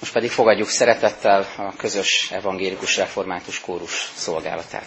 Most pedig fogadjuk szeretettel a közös evangélikus református kórus szolgálatát.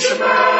Shema.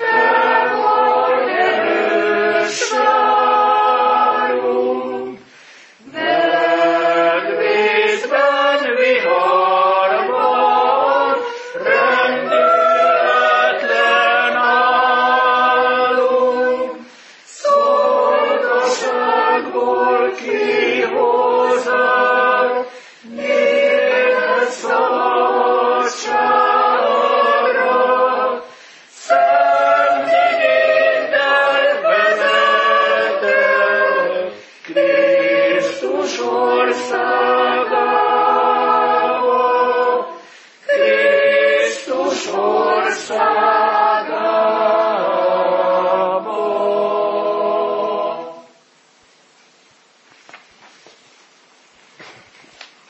Sir!